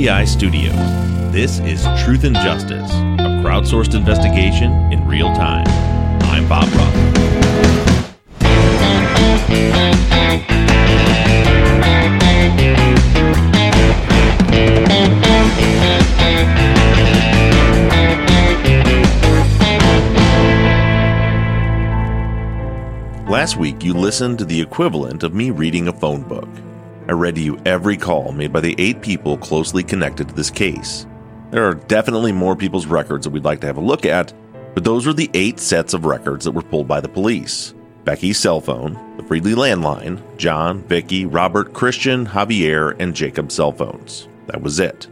FBI studios. This is Truth and Justice, a crowdsourced investigation in real time. I'm Bob Ruff. Last week, you listened to the equivalent of me reading a phone book. I read to you every call made by the eight people closely connected to this case. There are definitely more people's records that we'd like to have a look at, but those were the eight sets of records that were pulled by the police Becky's cell phone, the Friedli landline, John, Vicky, Robert, Christian, Javier, and Jacob's cell phones. That was it.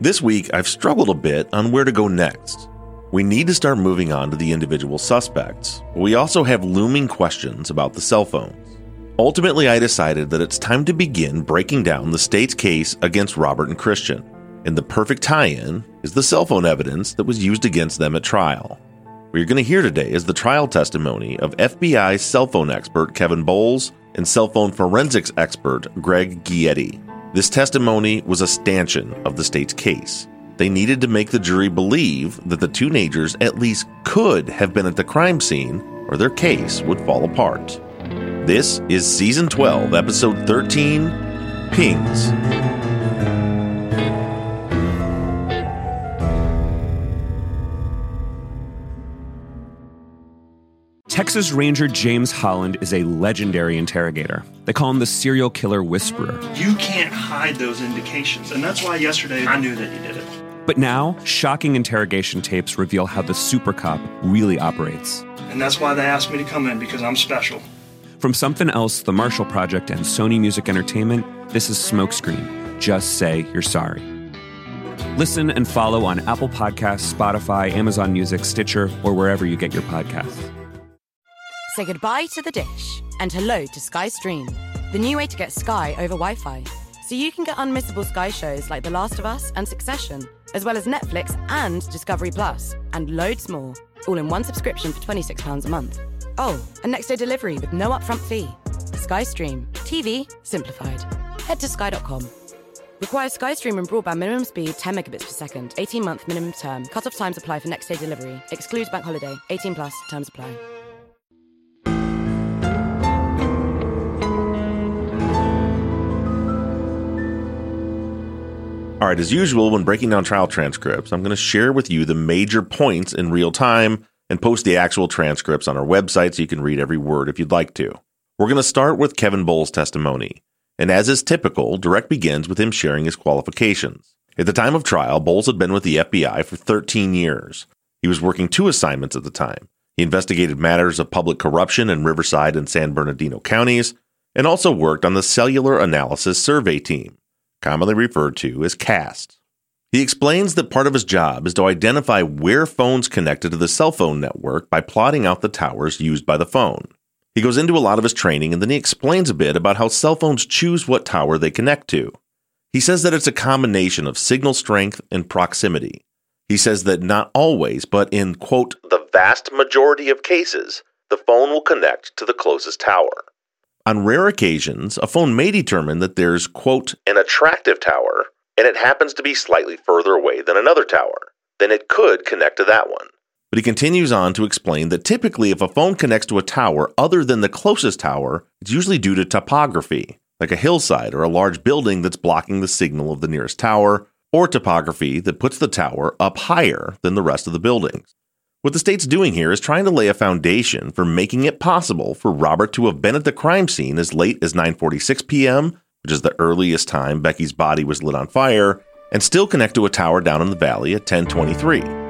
This week, I've struggled a bit on where to go next. We need to start moving on to the individual suspects, but we also have looming questions about the cell phones. Ultimately, I decided that it's time to begin breaking down the state's case against Robert and Christian, and the perfect tie in is the cell phone evidence that was used against them at trial. What you're going to hear today is the trial testimony of FBI cell phone expert Kevin Bowles and cell phone forensics expert Greg Gietti. This testimony was a stanchion of the state's case. They needed to make the jury believe that the teenagers at least could have been at the crime scene, or their case would fall apart. This is Season 12, Episode 13 Pings. Texas Ranger James Holland is a legendary interrogator. They call him the serial killer whisperer. You can't hide those indications. And that's why yesterday I knew that he did it. But now, shocking interrogation tapes reveal how the super cop really operates. And that's why they asked me to come in because I'm special. From Something Else, The Marshall Project, and Sony Music Entertainment, this is Smokescreen. Just say you're sorry. Listen and follow on Apple Podcasts, Spotify, Amazon Music, Stitcher, or wherever you get your podcasts. Say goodbye to the dish and hello to Sky Stream, the new way to get Sky over Wi Fi. So you can get unmissable Sky shows like The Last of Us and Succession, as well as Netflix and Discovery Plus, and loads more, all in one subscription for £26 a month. Oh, and next day delivery with no upfront fee. Sky Stream, TV simplified. Head to sky.com. Requires SkyStream and broadband minimum speed 10 megabits per second, 18 month minimum term. Cut-off times apply for next day delivery. Excludes bank holiday. 18 plus. Terms apply. All right, as usual, when breaking down trial transcripts, I'm going to share with you the major points in real time and post the actual transcripts on our website so you can read every word if you'd like to. We're going to start with Kevin Bowles' testimony. And as is typical, Direct begins with him sharing his qualifications. At the time of trial, Bowles had been with the FBI for 13 years. He was working two assignments at the time. He investigated matters of public corruption in Riverside and San Bernardino counties, and also worked on the Cellular Analysis Survey Team commonly referred to as CAST. He explains that part of his job is to identify where phones connected to the cell phone network by plotting out the towers used by the phone. He goes into a lot of his training and then he explains a bit about how cell phones choose what tower they connect to. He says that it's a combination of signal strength and proximity. He says that not always, but in, quote, the vast majority of cases, the phone will connect to the closest tower. On rare occasions, a phone may determine that there's, quote, an attractive tower, and it happens to be slightly further away than another tower. Then it could connect to that one. But he continues on to explain that typically, if a phone connects to a tower other than the closest tower, it's usually due to topography, like a hillside or a large building that's blocking the signal of the nearest tower, or topography that puts the tower up higher than the rest of the buildings. What the state's doing here is trying to lay a foundation for making it possible for Robert to have been at the crime scene as late as 9:46 p.m., which is the earliest time Becky's body was lit on fire, and still connect to a tower down in the valley at 1023.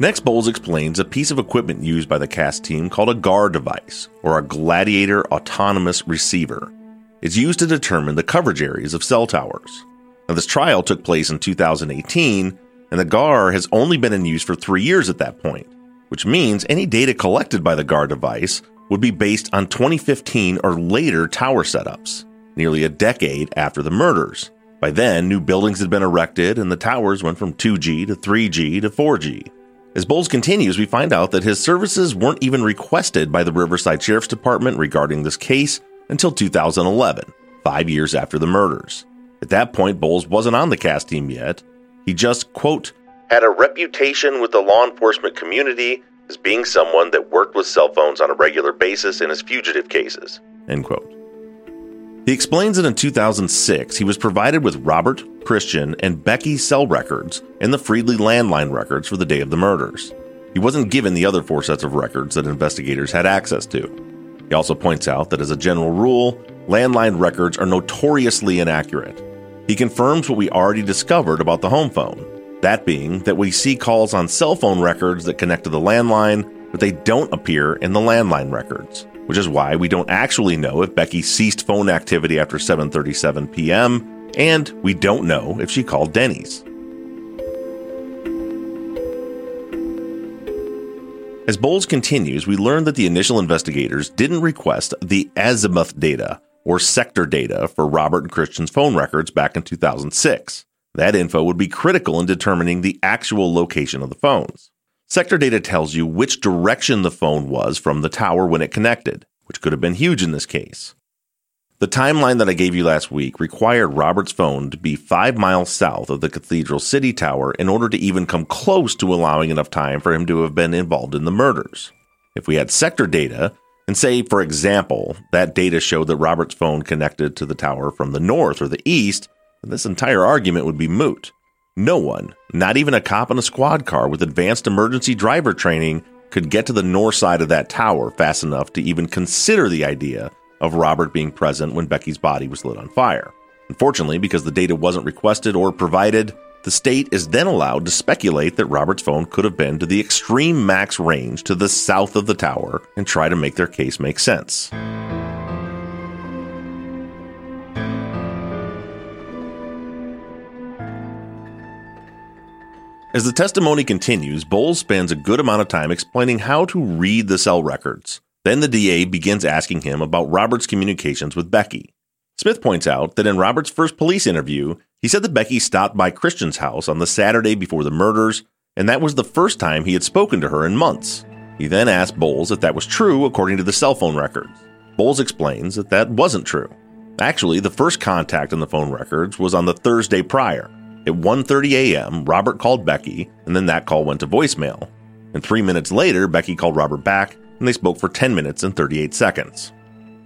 Next, Bowles explains a piece of equipment used by the CAST team called a GAR device, or a Gladiator Autonomous Receiver. It's used to determine the coverage areas of cell towers. Now, this trial took place in 2018, and the GAR has only been in use for three years at that point, which means any data collected by the GAR device would be based on 2015 or later tower setups, nearly a decade after the murders. By then, new buildings had been erected, and the towers went from 2G to 3G to 4G. As Bowles continues, we find out that his services weren't even requested by the Riverside Sheriff's Department regarding this case until 2011, five years after the murders. At that point, Bowles wasn't on the cast team yet. He just, quote, had a reputation with the law enforcement community as being someone that worked with cell phones on a regular basis in his fugitive cases, end quote. He explains that in 2006, he was provided with Robert, Christian, and Becky's cell records and the Friedli landline records for the day of the murders. He wasn't given the other four sets of records that investigators had access to. He also points out that as a general rule, landline records are notoriously inaccurate. He confirms what we already discovered about the home phone that being that we see calls on cell phone records that connect to the landline, but they don't appear in the landline records, which is why we don't actually know if Becky ceased phone activity after 7:37 p.m. and we don't know if she called Denny's. As Bowles continues, we learn that the initial investigators didn't request the azimuth data or sector data for Robert and Christian's phone records back in 2006. That info would be critical in determining the actual location of the phones. Sector data tells you which direction the phone was from the tower when it connected, which could have been huge in this case. The timeline that I gave you last week required Robert's phone to be five miles south of the Cathedral City Tower in order to even come close to allowing enough time for him to have been involved in the murders. If we had sector data, and say, for example, that data showed that Robert's phone connected to the tower from the north or the east, this entire argument would be moot. No one, not even a cop in a squad car with advanced emergency driver training, could get to the north side of that tower fast enough to even consider the idea of Robert being present when Becky's body was lit on fire. Unfortunately, because the data wasn't requested or provided, the state is then allowed to speculate that Robert's phone could have been to the extreme max range to the south of the tower and try to make their case make sense. As the testimony continues, Bowles spends a good amount of time explaining how to read the cell records. Then the DA begins asking him about Robert's communications with Becky. Smith points out that in Robert's first police interview, he said that Becky stopped by Christian's house on the Saturday before the murders, and that was the first time he had spoken to her in months. He then asked Bowles if that was true according to the cell phone records. Bowles explains that that wasn't true. Actually, the first contact in the phone records was on the Thursday prior. At 1:30 a.m., Robert called Becky, and then that call went to voicemail. And 3 minutes later, Becky called Robert back and they spoke for 10 minutes and 38 seconds.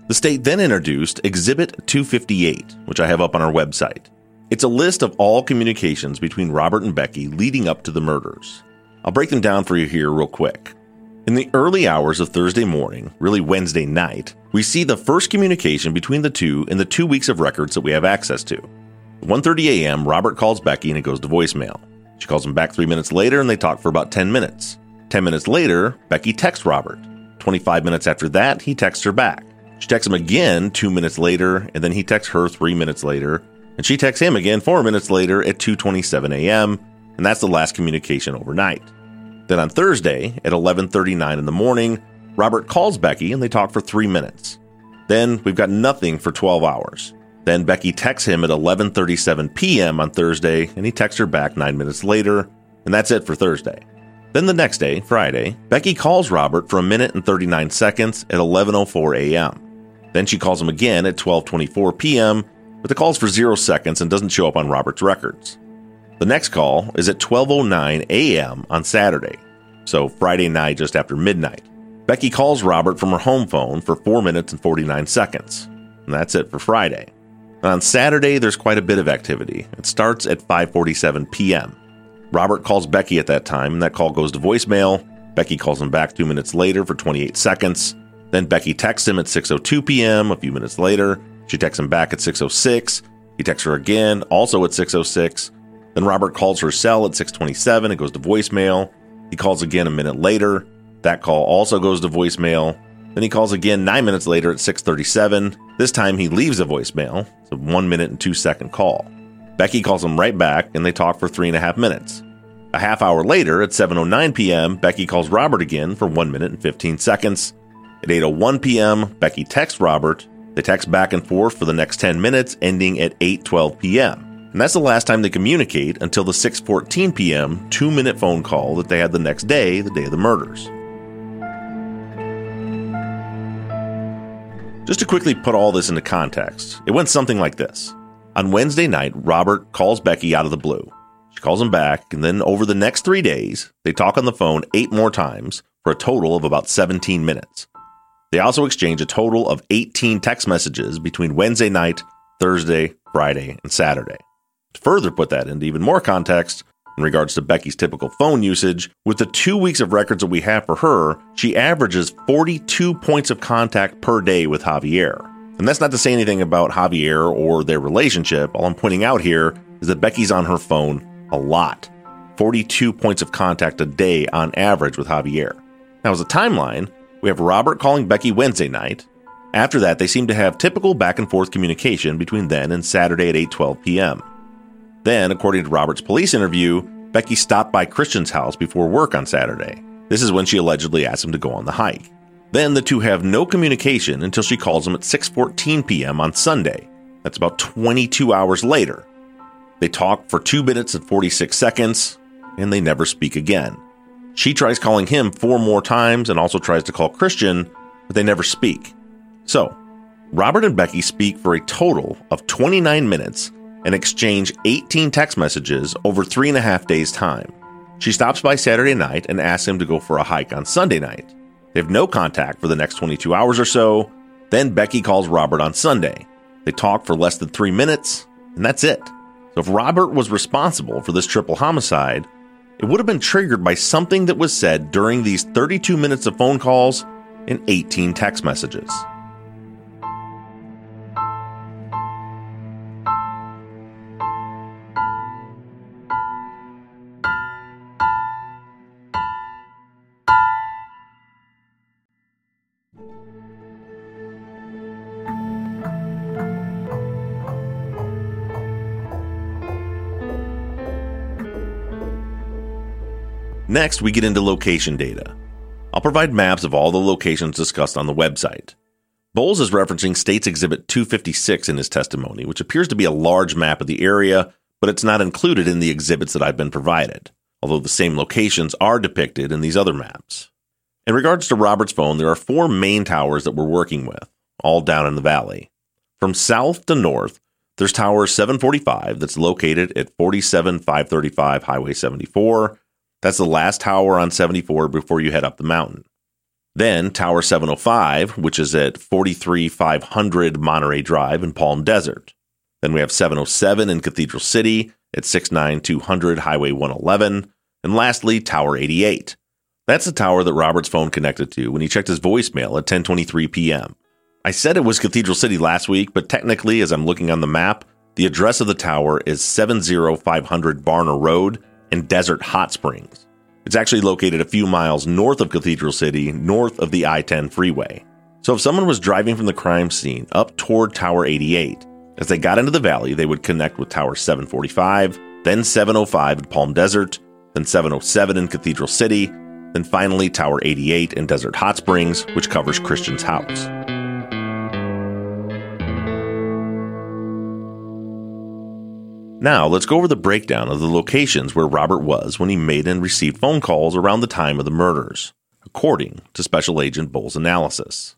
The state then introduced Exhibit 258, which I have up on our website. It's a list of all communications between Robert and Becky leading up to the murders. I'll break them down for you here real quick. In the early hours of Thursday morning, really Wednesday night, we see the first communication between the two in the 2 weeks of records that we have access to. 1:30 a.m., Robert calls Becky and it goes to voicemail. She calls him back 3 minutes later and they talk for about 10 minutes. 10 minutes later, Becky texts Robert. 25 minutes after that, he texts her back. She texts him again two minutes later, and then he texts her three minutes later, and she texts him again four minutes later at 2:27 a.m., and that's the last communication overnight. Then on Thursday at 11:39 in the morning, Robert calls Becky and they talk for three minutes. Then we've got nothing for 12 hours. Then Becky texts him at 11:37 p.m. on Thursday, and he texts her back nine minutes later, and that's it for Thursday. Then the next day, Friday, Becky calls Robert for a minute and 39 seconds at 11:04 a.m. Then she calls him again at 12:24 p.m., but the call's for 0 seconds and doesn't show up on Robert's records. The next call is at 12:09 a.m. on Saturday, so Friday night just after midnight. Becky calls Robert from her home phone for 4 minutes and 49 seconds. And that's it for Friday. On Saturday there's quite a bit of activity. It starts at 5:47 p.m. Robert calls Becky at that time, and that call goes to voicemail. Becky calls him back two minutes later for 28 seconds. Then Becky texts him at 6:02 p.m. A few minutes later, she texts him back at 6:06. He texts her again, also at 6:06. Then Robert calls her cell at 6:27. It goes to voicemail. He calls again a minute later. That call also goes to voicemail. Then he calls again nine minutes later at 6:37. This time he leaves a voicemail. It's a one minute and two second call. Becky calls him right back and they talk for three and a half minutes. A half hour later, at 7.09 p.m., Becky calls Robert again for 1 minute and 15 seconds. At 8.01 p.m., Becky texts Robert. They text back and forth for the next 10 minutes, ending at 8.12 p.m. And that's the last time they communicate until the 6.14 p.m. two minute phone call that they had the next day, the day of the murders. Just to quickly put all this into context, it went something like this. On Wednesday night, Robert calls Becky out of the blue. She calls him back, and then over the next three days, they talk on the phone eight more times for a total of about 17 minutes. They also exchange a total of 18 text messages between Wednesday night, Thursday, Friday, and Saturday. To further put that into even more context, in regards to Becky's typical phone usage, with the two weeks of records that we have for her, she averages 42 points of contact per day with Javier. And that's not to say anything about Javier or their relationship. All I'm pointing out here is that Becky's on her phone a lot 42 points of contact a day on average with Javier. Now, as a timeline, we have Robert calling Becky Wednesday night. After that, they seem to have typical back and forth communication between then and Saturday at 8:12 p.m. Then, according to Robert's police interview, Becky stopped by Christian's house before work on Saturday. This is when she allegedly asked him to go on the hike. Then the two have no communication until she calls him at 6:14 p.m. on Sunday. That's about 22 hours later. They talk for 2 minutes and 46 seconds, and they never speak again. She tries calling him four more times and also tries to call Christian, but they never speak. So, Robert and Becky speak for a total of 29 minutes and exchange 18 text messages over three and a half days' time. She stops by Saturday night and asks him to go for a hike on Sunday night. They have no contact for the next 22 hours or so. Then Becky calls Robert on Sunday. They talk for less than three minutes, and that's it. So if Robert was responsible for this triple homicide, it would have been triggered by something that was said during these 32 minutes of phone calls and 18 text messages. Next, we get into location data. I'll provide maps of all the locations discussed on the website. Bowles is referencing States Exhibit 256 in his testimony, which appears to be a large map of the area, but it's not included in the exhibits that I've been provided, although the same locations are depicted in these other maps. In regards to Robert's phone, there are four main towers that we're working with, all down in the valley. From south to north, there's Tower 745 that's located at 47535 Highway 74 that's the last tower on 74 before you head up the mountain. Then Tower 705, which is at 43500 Monterey Drive in Palm Desert. Then we have 707 in Cathedral City at 69200 Highway 111. And lastly, Tower 88. That's the tower that Robert's phone connected to when he checked his voicemail at 10:23 p.m. I said it was Cathedral City last week, but technically as I'm looking on the map, the address of the tower is 70500 Varner Road and Desert Hot Springs. It's actually located a few miles north of Cathedral City, north of the I 10 freeway. So if someone was driving from the crime scene up toward Tower 88, as they got into the valley, they would connect with Tower 745, then 705 at Palm Desert, then 707 in Cathedral City, then finally Tower 88 in Desert Hot Springs, which covers Christian's house. Now, let's go over the breakdown of the locations where Robert was when he made and received phone calls around the time of the murders, according to Special Agent Bowles' analysis.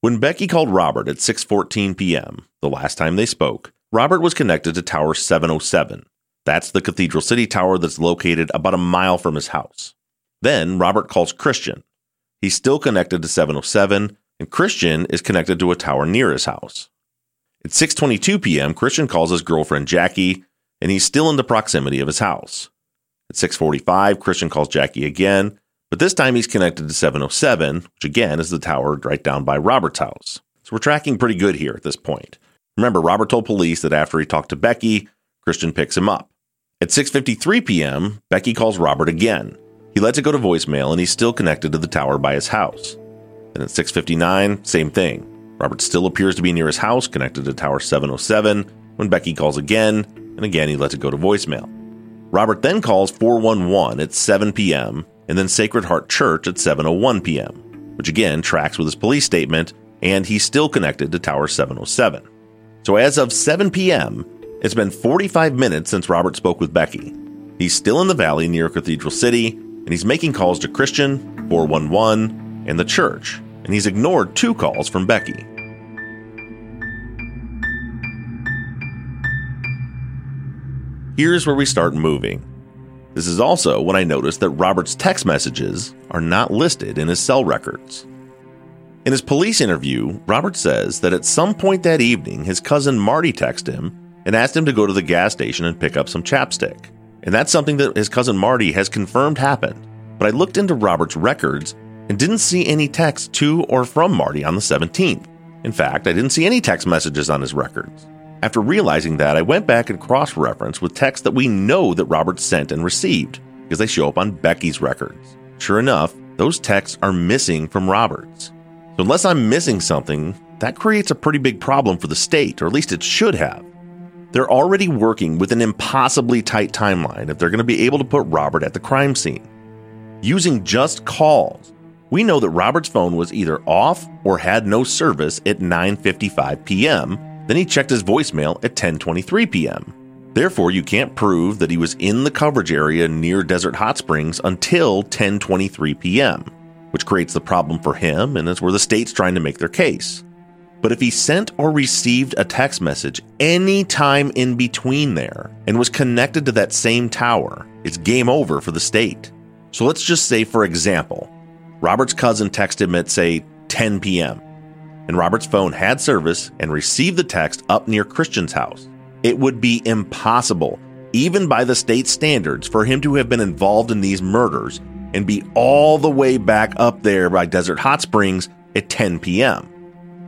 When Becky called Robert at 6:14 p.m., the last time they spoke, Robert was connected to Tower 707. That's the Cathedral City tower that's located about a mile from his house. Then Robert calls Christian. He's still connected to 707, and Christian is connected to a tower near his house. At 6:22 p.m., Christian calls his girlfriend Jackie and he's still in the proximity of his house. At 6:45, Christian calls Jackie again, but this time he's connected to 707, which again is the tower right down by Robert's house. So we're tracking pretty good here at this point. Remember, Robert told police that after he talked to Becky, Christian picks him up. At 6:53 p.m., Becky calls Robert again. He lets it go to voicemail and he's still connected to the tower by his house. Then at 6:59, same thing. Robert still appears to be near his house, connected to tower 707, when Becky calls again, and again he lets it go to voicemail. Robert then calls 411 at 7 p.m. and then Sacred Heart Church at 7:01 p.m., which again tracks with his police statement, and he's still connected to Tower 707. So as of 7 p.m., it's been 45 minutes since Robert spoke with Becky. He's still in the valley near Cathedral City, and he's making calls to Christian, 411, and the church, and he's ignored two calls from Becky. Here's where we start moving. This is also when I noticed that Robert's text messages are not listed in his cell records. In his police interview, Robert says that at some point that evening, his cousin Marty texted him and asked him to go to the gas station and pick up some chapstick. And that's something that his cousin Marty has confirmed happened. But I looked into Robert's records and didn't see any text to or from Marty on the 17th. In fact, I didn't see any text messages on his records. After realizing that, I went back and cross referenced with texts that we know that Robert sent and received because they show up on Becky's records. Sure enough, those texts are missing from Robert's. So, unless I'm missing something, that creates a pretty big problem for the state, or at least it should have. They're already working with an impossibly tight timeline if they're going to be able to put Robert at the crime scene. Using just calls, we know that Robert's phone was either off or had no service at 9:55 p.m. Then he checked his voicemail at 10:23 p.m. Therefore, you can't prove that he was in the coverage area near Desert Hot Springs until 10:23 p.m., which creates the problem for him and is where the state's trying to make their case. But if he sent or received a text message any time in between there and was connected to that same tower, it's game over for the state. So let's just say, for example, Robert's cousin texted him at, say, 10 p.m., and Robert's phone had service and received the text up near Christian's house. It would be impossible, even by the state standards, for him to have been involved in these murders and be all the way back up there by Desert Hot Springs at 10 p.m.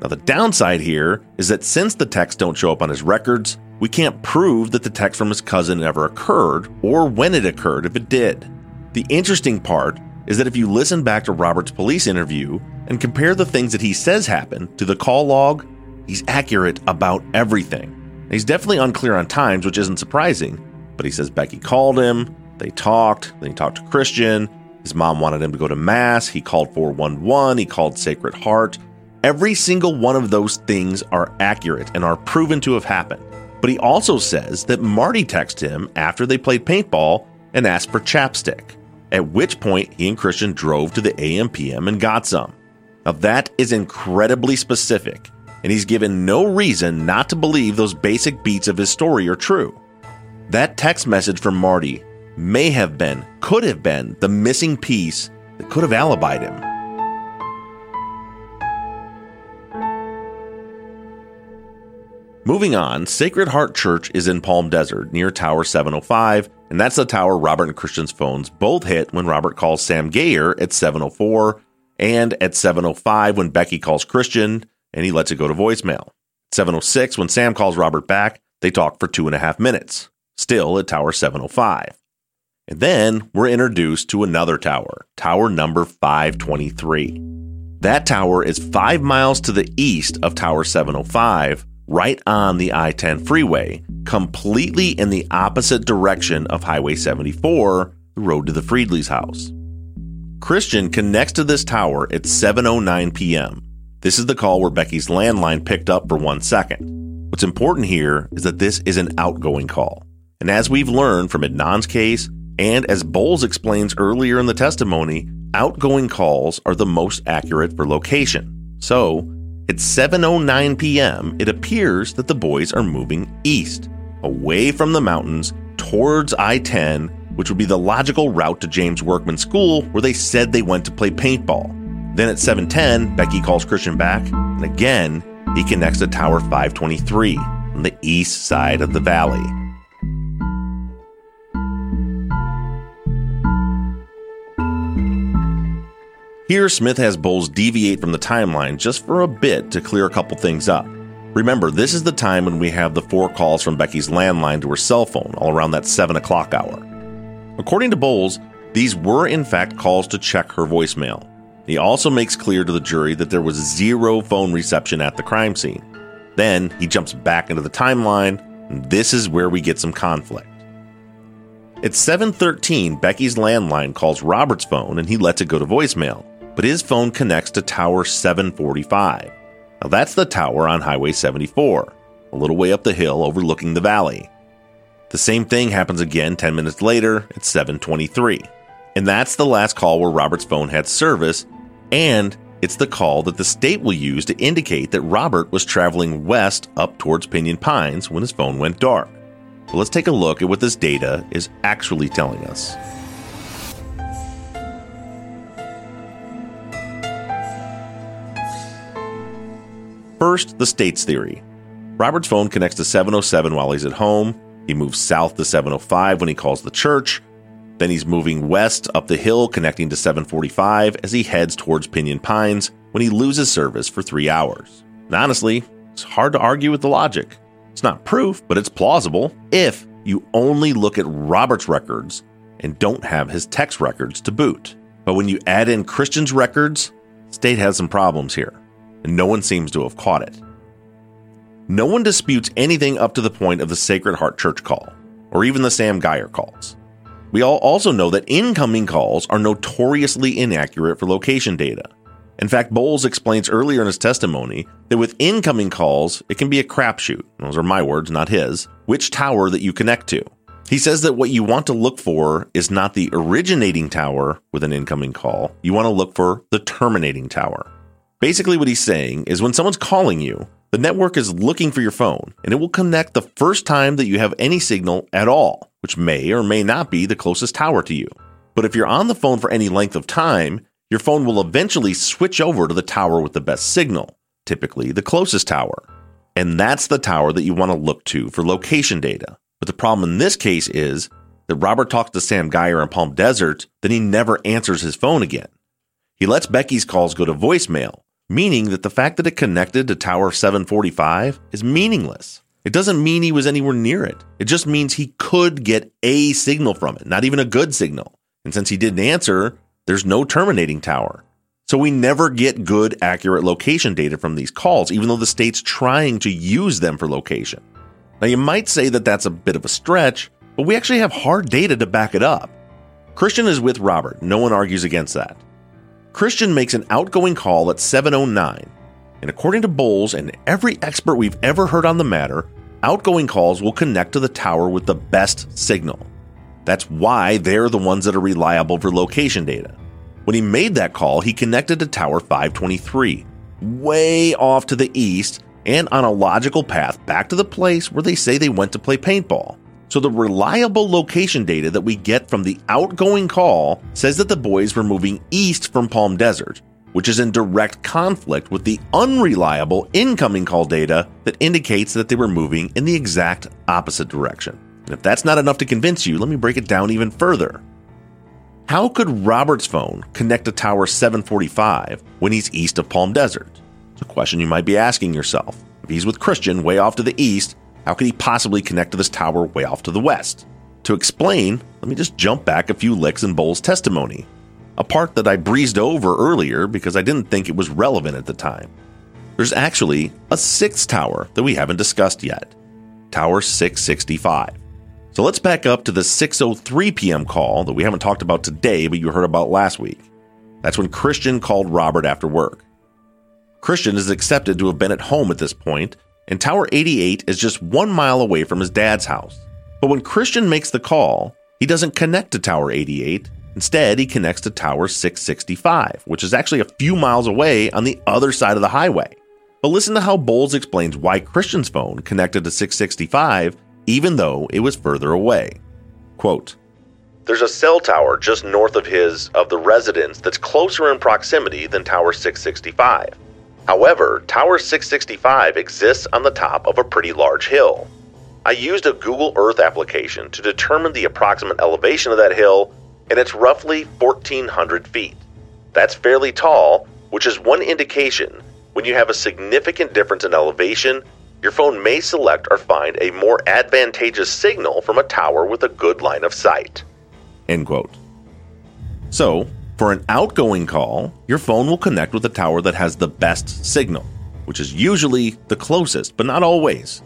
Now, the downside here is that since the texts don't show up on his records, we can't prove that the text from his cousin ever occurred or when it occurred if it did. The interesting part is that if you listen back to Robert's police interview and compare the things that he says happened to the call log, he's accurate about everything. He's definitely unclear on times, which isn't surprising, but he says Becky called him, they talked, then he talked to Christian, his mom wanted him to go to Mass, he called 411, he called Sacred Heart. Every single one of those things are accurate and are proven to have happened. But he also says that Marty texted him after they played paintball and asked for chapstick at which point he and Christian drove to the AMPM and got some. Now, that is incredibly specific, and he's given no reason not to believe those basic beats of his story are true. That text message from Marty may have been, could have been, the missing piece that could have alibied him. Moving on, Sacred Heart Church is in Palm Desert near Tower 705 and that's the tower Robert and Christian's phones both hit when Robert calls Sam Geyer at 704 and at 705 when Becky calls Christian and he lets it go to voicemail. 706 when Sam calls Robert back, they talk for two and a half minutes, still at tower 705. And then we're introduced to another tower, tower number 523. That tower is five miles to the east of tower 705 right on the I 10 freeway, completely in the opposite direction of Highway 74, the road to the Friedli's house. Christian connects to this tower at 7:09 p.m. This is the call where Becky's landline picked up for 1 second. What's important here is that this is an outgoing call. And as we've learned from Adnan's case and as Bowles explains earlier in the testimony, outgoing calls are the most accurate for location. So, at 7:09 p.m., it appears that the boys are moving east, away from the mountains towards I-10, which would be the logical route to James Workman School where they said they went to play paintball. Then at 7:10, Becky calls Christian back, and again, he connects to Tower 523 on the east side of the valley. Here, Smith has Bowles deviate from the timeline just for a bit to clear a couple things up. Remember, this is the time when we have the four calls from Becky's landline to her cell phone, all around that 7 o'clock hour. According to Bowles, these were in fact calls to check her voicemail. He also makes clear to the jury that there was zero phone reception at the crime scene. Then he jumps back into the timeline, and this is where we get some conflict. At 7:13, Becky's landline calls Robert's phone and he lets it go to voicemail but his phone connects to Tower 745. Now, that's the tower on Highway 74, a little way up the hill overlooking the valley. The same thing happens again 10 minutes later at 723. And that's the last call where Robert's phone had service, and it's the call that the state will use to indicate that Robert was traveling west up towards Pinyon Pines when his phone went dark. So let's take a look at what this data is actually telling us. First, the states theory. Robert's phone connects to 707 while he's at home. He moves south to 705 when he calls the church. Then he's moving west up the hill, connecting to 745 as he heads towards Pinyon Pines when he loses service for three hours. And honestly, it's hard to argue with the logic. It's not proof, but it's plausible if you only look at Robert's records and don't have his text records to boot. But when you add in Christian's records, state has some problems here, and no one seems to have caught it. No one disputes anything up to the point of the Sacred Heart Church call, or even the Sam Geyer calls. We all also know that incoming calls are notoriously inaccurate for location data. In fact, Bowles explains earlier in his testimony that with incoming calls, it can be a crapshoot. Those are my words, not his. Which tower that you connect to. He says that what you want to look for is not the originating tower with an incoming call. You want to look for the terminating tower. Basically, what he's saying is when someone's calling you, the network is looking for your phone and it will connect the first time that you have any signal at all, which may or may not be the closest tower to you. But if you're on the phone for any length of time, your phone will eventually switch over to the tower with the best signal, typically the closest tower. And that's the tower that you want to look to for location data. But the problem in this case is that Robert talks to Sam Geyer in Palm Desert, then he never answers his phone again. He lets Becky's calls go to voicemail, meaning that the fact that it connected to Tower 745 is meaningless. It doesn't mean he was anywhere near it. It just means he could get a signal from it, not even a good signal. And since he didn't answer, there's no terminating tower. So we never get good, accurate location data from these calls, even though the state's trying to use them for location. Now, you might say that that's a bit of a stretch, but we actually have hard data to back it up. Christian is with Robert. No one argues against that. Christian makes an outgoing call at 709, and according to Bowles and every expert we've ever heard on the matter, outgoing calls will connect to the tower with the best signal. That's why they're the ones that are reliable for location data. When he made that call, he connected to Tower 523, way off to the east and on a logical path back to the place where they say they went to play paintball. So the reliable location data that we get from the outgoing call says that the boys were moving east from Palm Desert, which is in direct conflict with the unreliable incoming call data that indicates that they were moving in the exact opposite direction. And if that's not enough to convince you, let me break it down even further. How could Robert's phone connect to Tower 745 when he's east of Palm Desert? It's a question you might be asking yourself. If he's with Christian way off to the east, how could he possibly connect to this tower way off to the west? To explain, let me just jump back a few licks in Bowles' testimony, a part that I breezed over earlier because I didn't think it was relevant at the time. There's actually a sixth tower that we haven't discussed yet Tower 665. So let's back up to the 6:03 p.m. call that we haven't talked about today, but you heard about last week. That's when Christian called Robert after work. Christian is accepted to have been at home at this point, and Tower 88 is just one mile away from his dad's house. But when Christian makes the call, he doesn't connect to Tower 88. Instead, he connects to Tower 665, which is actually a few miles away on the other side of the highway. But listen to how Bowles explains why Christian's phone connected to 665 even though it was further away. Quote, There's a cell tower just north of his, of the residence, that's closer in proximity than Tower 665. However, Tower 665 exists on the top of a pretty large hill. I used a Google Earth application to determine the approximate elevation of that hill, and it's roughly 1,400 feet. That's fairly tall, which is one indication when you have a significant difference in elevation your phone may select or find a more advantageous signal from a tower with a good line of sight. End quote. So, for an outgoing call, your phone will connect with a tower that has the best signal, which is usually the closest, but not always.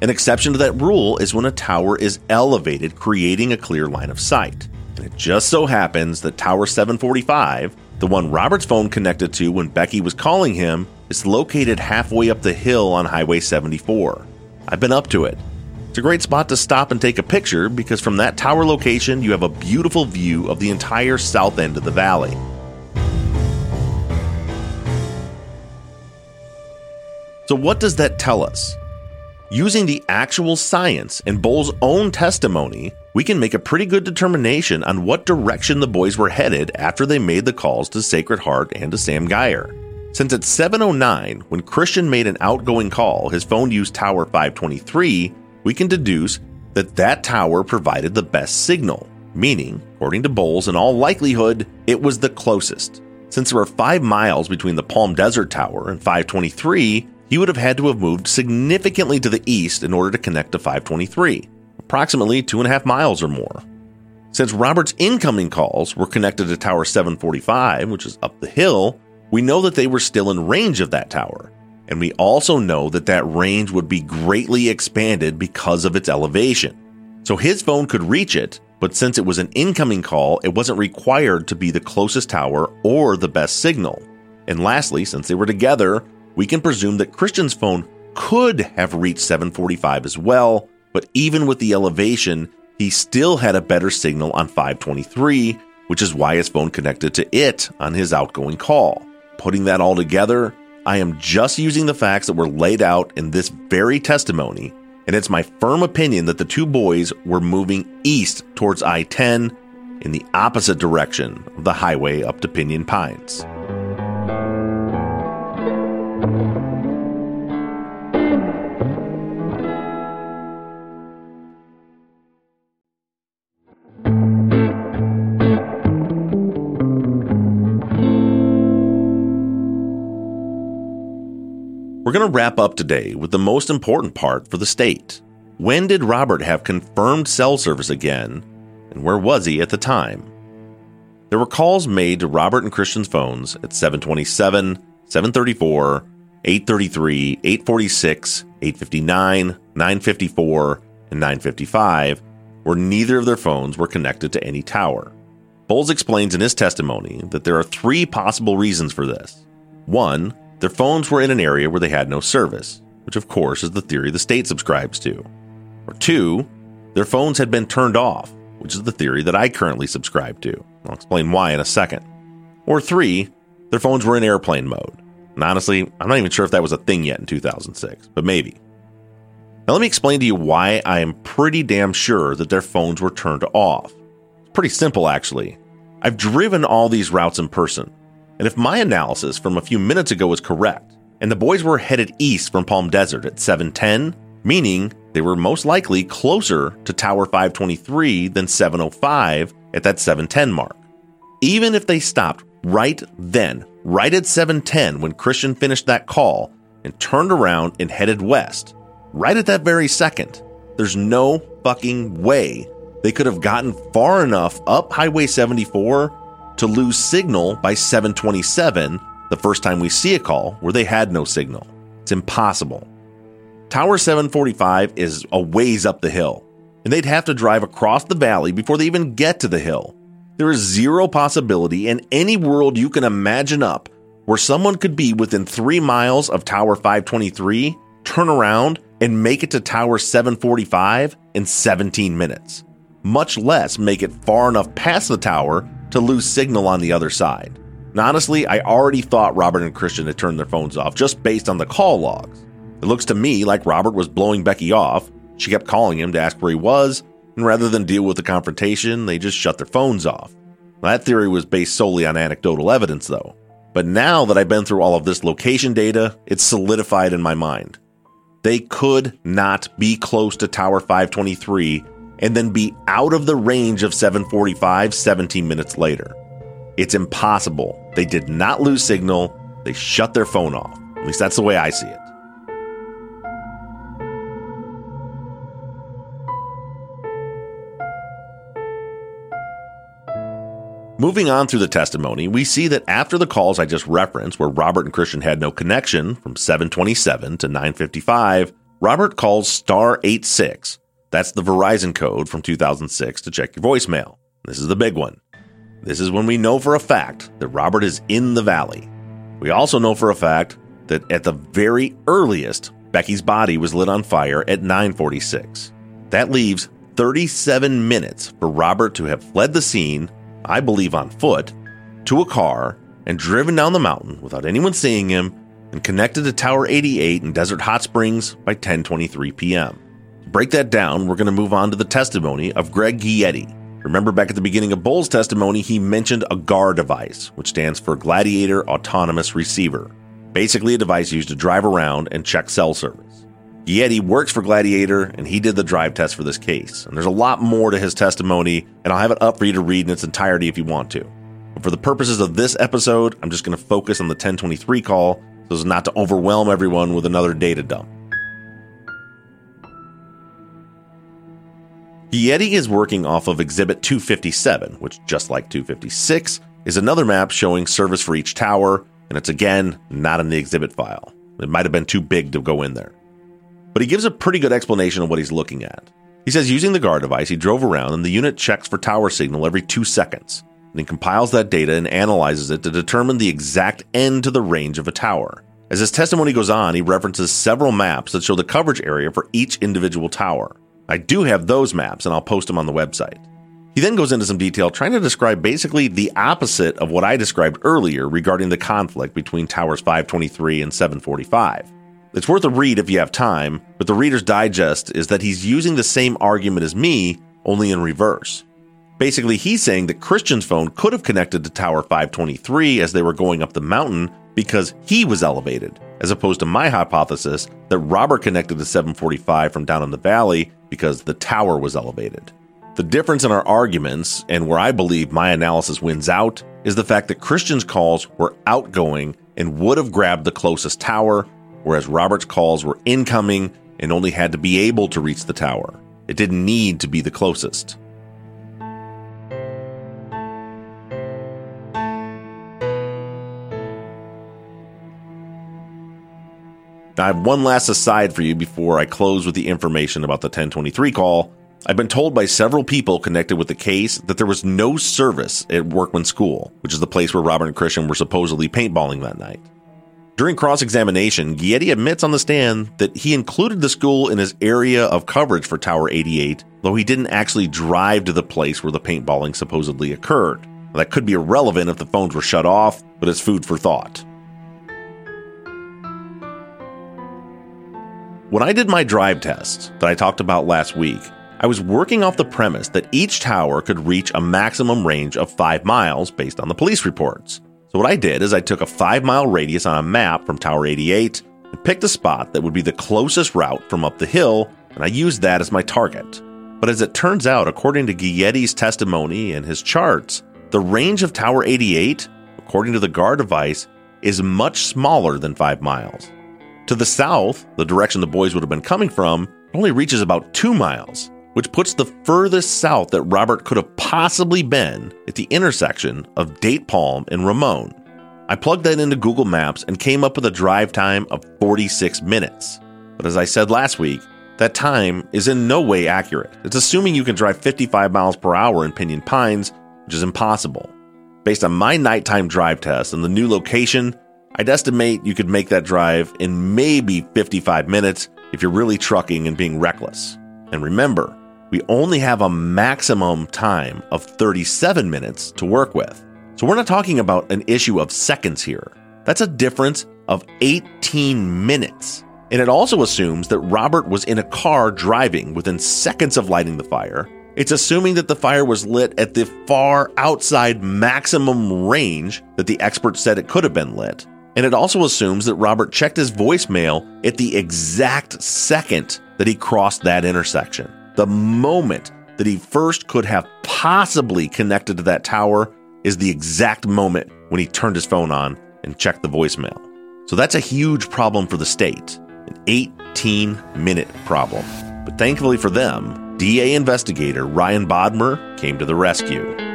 An exception to that rule is when a tower is elevated, creating a clear line of sight. And it just so happens that Tower 745, the one Robert's phone connected to when Becky was calling him, is located halfway up the hill on Highway 74. I've been up to it. It's a great spot to stop and take a picture because from that tower location, you have a beautiful view of the entire south end of the valley. So, what does that tell us? Using the actual science and Bowles' own testimony, we can make a pretty good determination on what direction the boys were headed after they made the calls to Sacred Heart and to Sam Geyer. Since at 7:09, when Christian made an outgoing call, his phone used tower 523, we can deduce that that tower provided the best signal, meaning, according to Bowles, in all likelihood, it was the closest. Since there were 5 miles between the Palm Desert Tower and 523, he would have had to have moved significantly to the east in order to connect to 523, approximately two and a half miles or more. Since Robert's incoming calls were connected to Tower 745, which is up the hill, we know that they were still in range of that tower. And we also know that that range would be greatly expanded because of its elevation. So his phone could reach it, but since it was an incoming call, it wasn't required to be the closest tower or the best signal. And lastly, since they were together, we can presume that Christian's phone could have reached 745 as well, but even with the elevation, he still had a better signal on 523, which is why his phone connected to it on his outgoing call. Putting that all together, I am just using the facts that were laid out in this very testimony, and it's my firm opinion that the two boys were moving east towards I 10 in the opposite direction of the highway up to Pinyon Pines. We're going to wrap up today with the most important part for the state. When did Robert have confirmed cell service again, and where was he at the time? There were calls made to Robert and Christian's phones at 727, 734, 833, 846, 859, 954, and 955, where neither of their phones were connected to any tower. Bowles explains in his testimony that there are three possible reasons for this. One, their phones were in an area where they had no service, which of course is the theory the state subscribes to. Or two, their phones had been turned off, which is the theory that I currently subscribe to. I'll explain why in a second. Or three, their phones were in airplane mode. And honestly, I'm not even sure if that was a thing yet in 2006, but maybe. Now, let me explain to you why I am pretty damn sure that their phones were turned off. It's pretty simple, actually. I've driven all these routes in person, and if my analysis from a few minutes ago is correct, and the boys were headed east from Palm Desert at 710, meaning they were most likely closer to Tower 523 than 705 at that 710 mark. Even if they stopped right then, right at 710 when Christian finished that call and turned around and headed west, right at that very second, there's no fucking way they could have gotten far enough up Highway 74 to lose signal by 727 the first time we see a call where they had no signal. It's impossible. Tower 745 is a ways up the hill, and they'd have to drive across the valley before they even get to the hill. There is zero possibility in any world you can imagine up where someone could be within three miles of Tower 523, turn around, and make it to Tower 745 in 17 minutes, much less make it far enough past the tower to lose signal on the other side. And honestly, I already thought Robert and Christian had turned their phones off just based on the call logs. It looks to me like Robert was blowing Becky off. She kept calling him to ask where he was, and rather than deal with the confrontation, they just shut their phones off. That theory was based solely on anecdotal evidence, though. But now that I've been through all of this location data, it's solidified in my mind. They could not be close to Tower 523 and then be out of the range of 745 17 minutes later. It's impossible. They did not lose signal, they shut their phone off. At least that's the way I see it. Moving on through the testimony, we see that after the calls I just referenced, where Robert and Christian had no connection from 727 to 955, Robert calls star 86 that's the Verizon code from 2006 to check your voicemail. This is the big one. This is when we know for a fact that Robert is in the valley. We also know for a fact that at the very earliest, Becky's body was lit on fire at 946. That leaves 37 minutes for Robert to have fled the scene, I believe on foot, to a car and driven down the mountain without anyone seeing him and connected to Tower 88 in Desert Hot Springs by 10:23 p.m. Break that down, we're going to move on to the testimony of Greg Guietti. Remember back at the beginning of Bull's testimony, he mentioned a GAR device, which stands for Gladiator Autonomous Receiver. Basically, a device used to drive around and check cell service. Guietti works for Gladiator, and he did the drive test for this case. And there's a lot more to his testimony, and I'll have it up for you to read in its entirety if you want to. But for the purposes of this episode, I'm just going to focus on the 1023 call so as not to overwhelm everyone with another data dump. Guietti is working off of Exhibit 257, which, just like 256, is another map showing service for each tower, and it's again not in the exhibit file. It might have been too big to go in there. But he gives a pretty good explanation of what he's looking at. He says using the GAR device, he drove around and the unit checks for tower signal every two seconds, and he compiles that data and analyzes it to determine the exact end to the range of a tower. As his testimony goes on, he references several maps that show the coverage area for each individual tower. I do have those maps and I'll post them on the website. He then goes into some detail trying to describe basically the opposite of what I described earlier regarding the conflict between towers 523 and 745. It's worth a read if you have time, but the Reader's Digest is that he's using the same argument as me, only in reverse. Basically, he's saying that Christian's phone could have connected to Tower 523 as they were going up the mountain because he was elevated, as opposed to my hypothesis that Robert connected the 745 from down in the valley because the tower was elevated. The difference in our arguments, and where I believe my analysis wins out, is the fact that Christian's calls were outgoing and would have grabbed the closest tower, whereas Robert's calls were incoming and only had to be able to reach the tower. It didn't need to be the closest. Now, I have one last aside for you before I close with the information about the 1023 call. I've been told by several people connected with the case that there was no service at Workman School, which is the place where Robert and Christian were supposedly paintballing that night. During cross examination, Guietti admits on the stand that he included the school in his area of coverage for Tower 88, though he didn't actually drive to the place where the paintballing supposedly occurred. Now, that could be irrelevant if the phones were shut off, but it's food for thought. When I did my drive test that I talked about last week, I was working off the premise that each tower could reach a maximum range of 5 miles based on the police reports. So, what I did is I took a 5 mile radius on a map from Tower 88 and picked a spot that would be the closest route from up the hill, and I used that as my target. But as it turns out, according to Guietti's testimony and his charts, the range of Tower 88, according to the GAR device, is much smaller than 5 miles. To the south, the direction the boys would have been coming from, only reaches about two miles, which puts the furthest south that Robert could have possibly been at the intersection of Date Palm and Ramon. I plugged that into Google Maps and came up with a drive time of 46 minutes. But as I said last week, that time is in no way accurate. It's assuming you can drive 55 miles per hour in Pinyon Pines, which is impossible. Based on my nighttime drive test and the new location, I'd estimate you could make that drive in maybe 55 minutes if you're really trucking and being reckless. And remember, we only have a maximum time of 37 minutes to work with. So we're not talking about an issue of seconds here. That's a difference of 18 minutes. And it also assumes that Robert was in a car driving within seconds of lighting the fire. It's assuming that the fire was lit at the far outside maximum range that the expert said it could have been lit. And it also assumes that Robert checked his voicemail at the exact second that he crossed that intersection. The moment that he first could have possibly connected to that tower is the exact moment when he turned his phone on and checked the voicemail. So that's a huge problem for the state, an 18 minute problem. But thankfully for them, DA investigator Ryan Bodmer came to the rescue.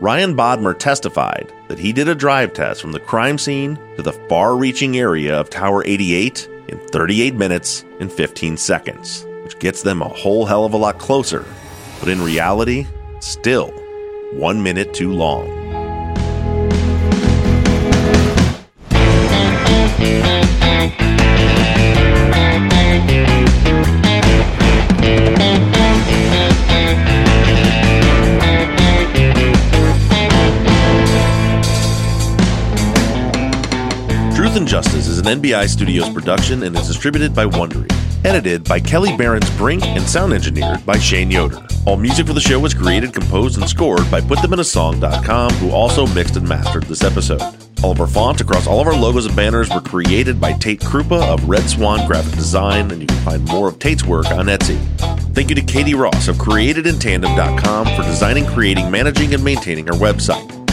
Ryan Bodmer testified that he did a drive test from the crime scene to the far reaching area of Tower 88 in 38 minutes and 15 seconds, which gets them a whole hell of a lot closer, but in reality, still one minute too long. An NBI Studios production and is distributed by Wondery. Edited by Kelly Barons Brink and sound engineered by Shane Yoder. All music for the show was created, composed, and scored by PutThemInASong.com, who also mixed and mastered this episode. All of our fonts across all of our logos and banners were created by Tate Krupa of Red Swan Graphic Design, and you can find more of Tate's work on Etsy. Thank you to Katie Ross of CreatedInTandem.com for designing, creating, managing, and maintaining our website.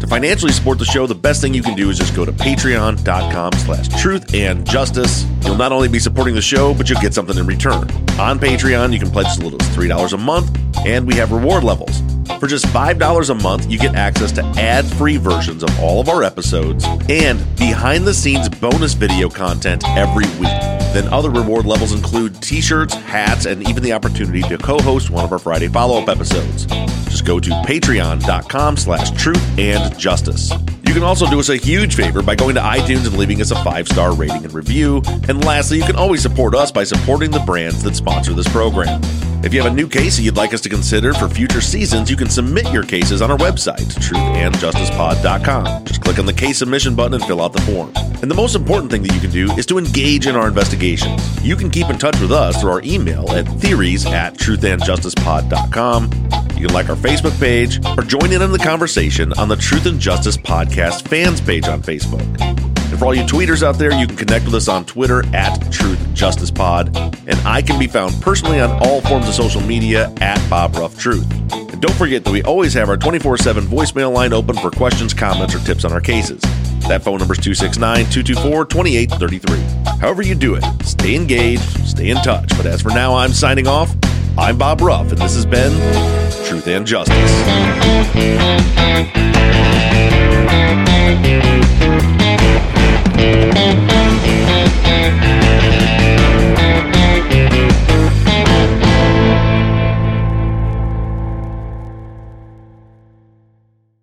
To financially support the show, the best thing you can do is just go to patreon.com slash truth and justice. You'll not only be supporting the show, but you'll get something in return. On Patreon, you can pledge as little as $3 a month, and we have reward levels. For just $5 a month, you get access to ad free versions of all of our episodes and behind the scenes bonus video content every week. Then other reward levels include t shirts, hats, and even the opportunity to co host one of our Friday follow up episodes. Just go to patreon.com slash truth and justice. You can also do us a huge favor by going to iTunes and leaving us a five star rating and review. And lastly, you can always support us by supporting the brands that sponsor this program. If you have a new case that you'd like us to consider for future seasons, you can submit your cases on our website, truthandjusticepod.com. Just click on the case submission button and fill out the form. And the most important thing that you can do is to engage in our investigations. You can keep in touch with us through our email at theories at truthandjusticepod.com. You can like our Facebook page or join in on the conversation on the Truth and Justice Podcast fans page on Facebook. And for all you tweeters out there, you can connect with us on Twitter at Truth Justice Pod. And I can be found personally on all forms of social media at Bob Ruff Truth. And don't forget that we always have our 24 7 voicemail line open for questions, comments, or tips on our cases. That phone number is 269 224 2833. However, you do it, stay engaged, stay in touch. But as for now, I'm signing off. I'm Bob Ruff, and this has been Truth and Justice. Thank you.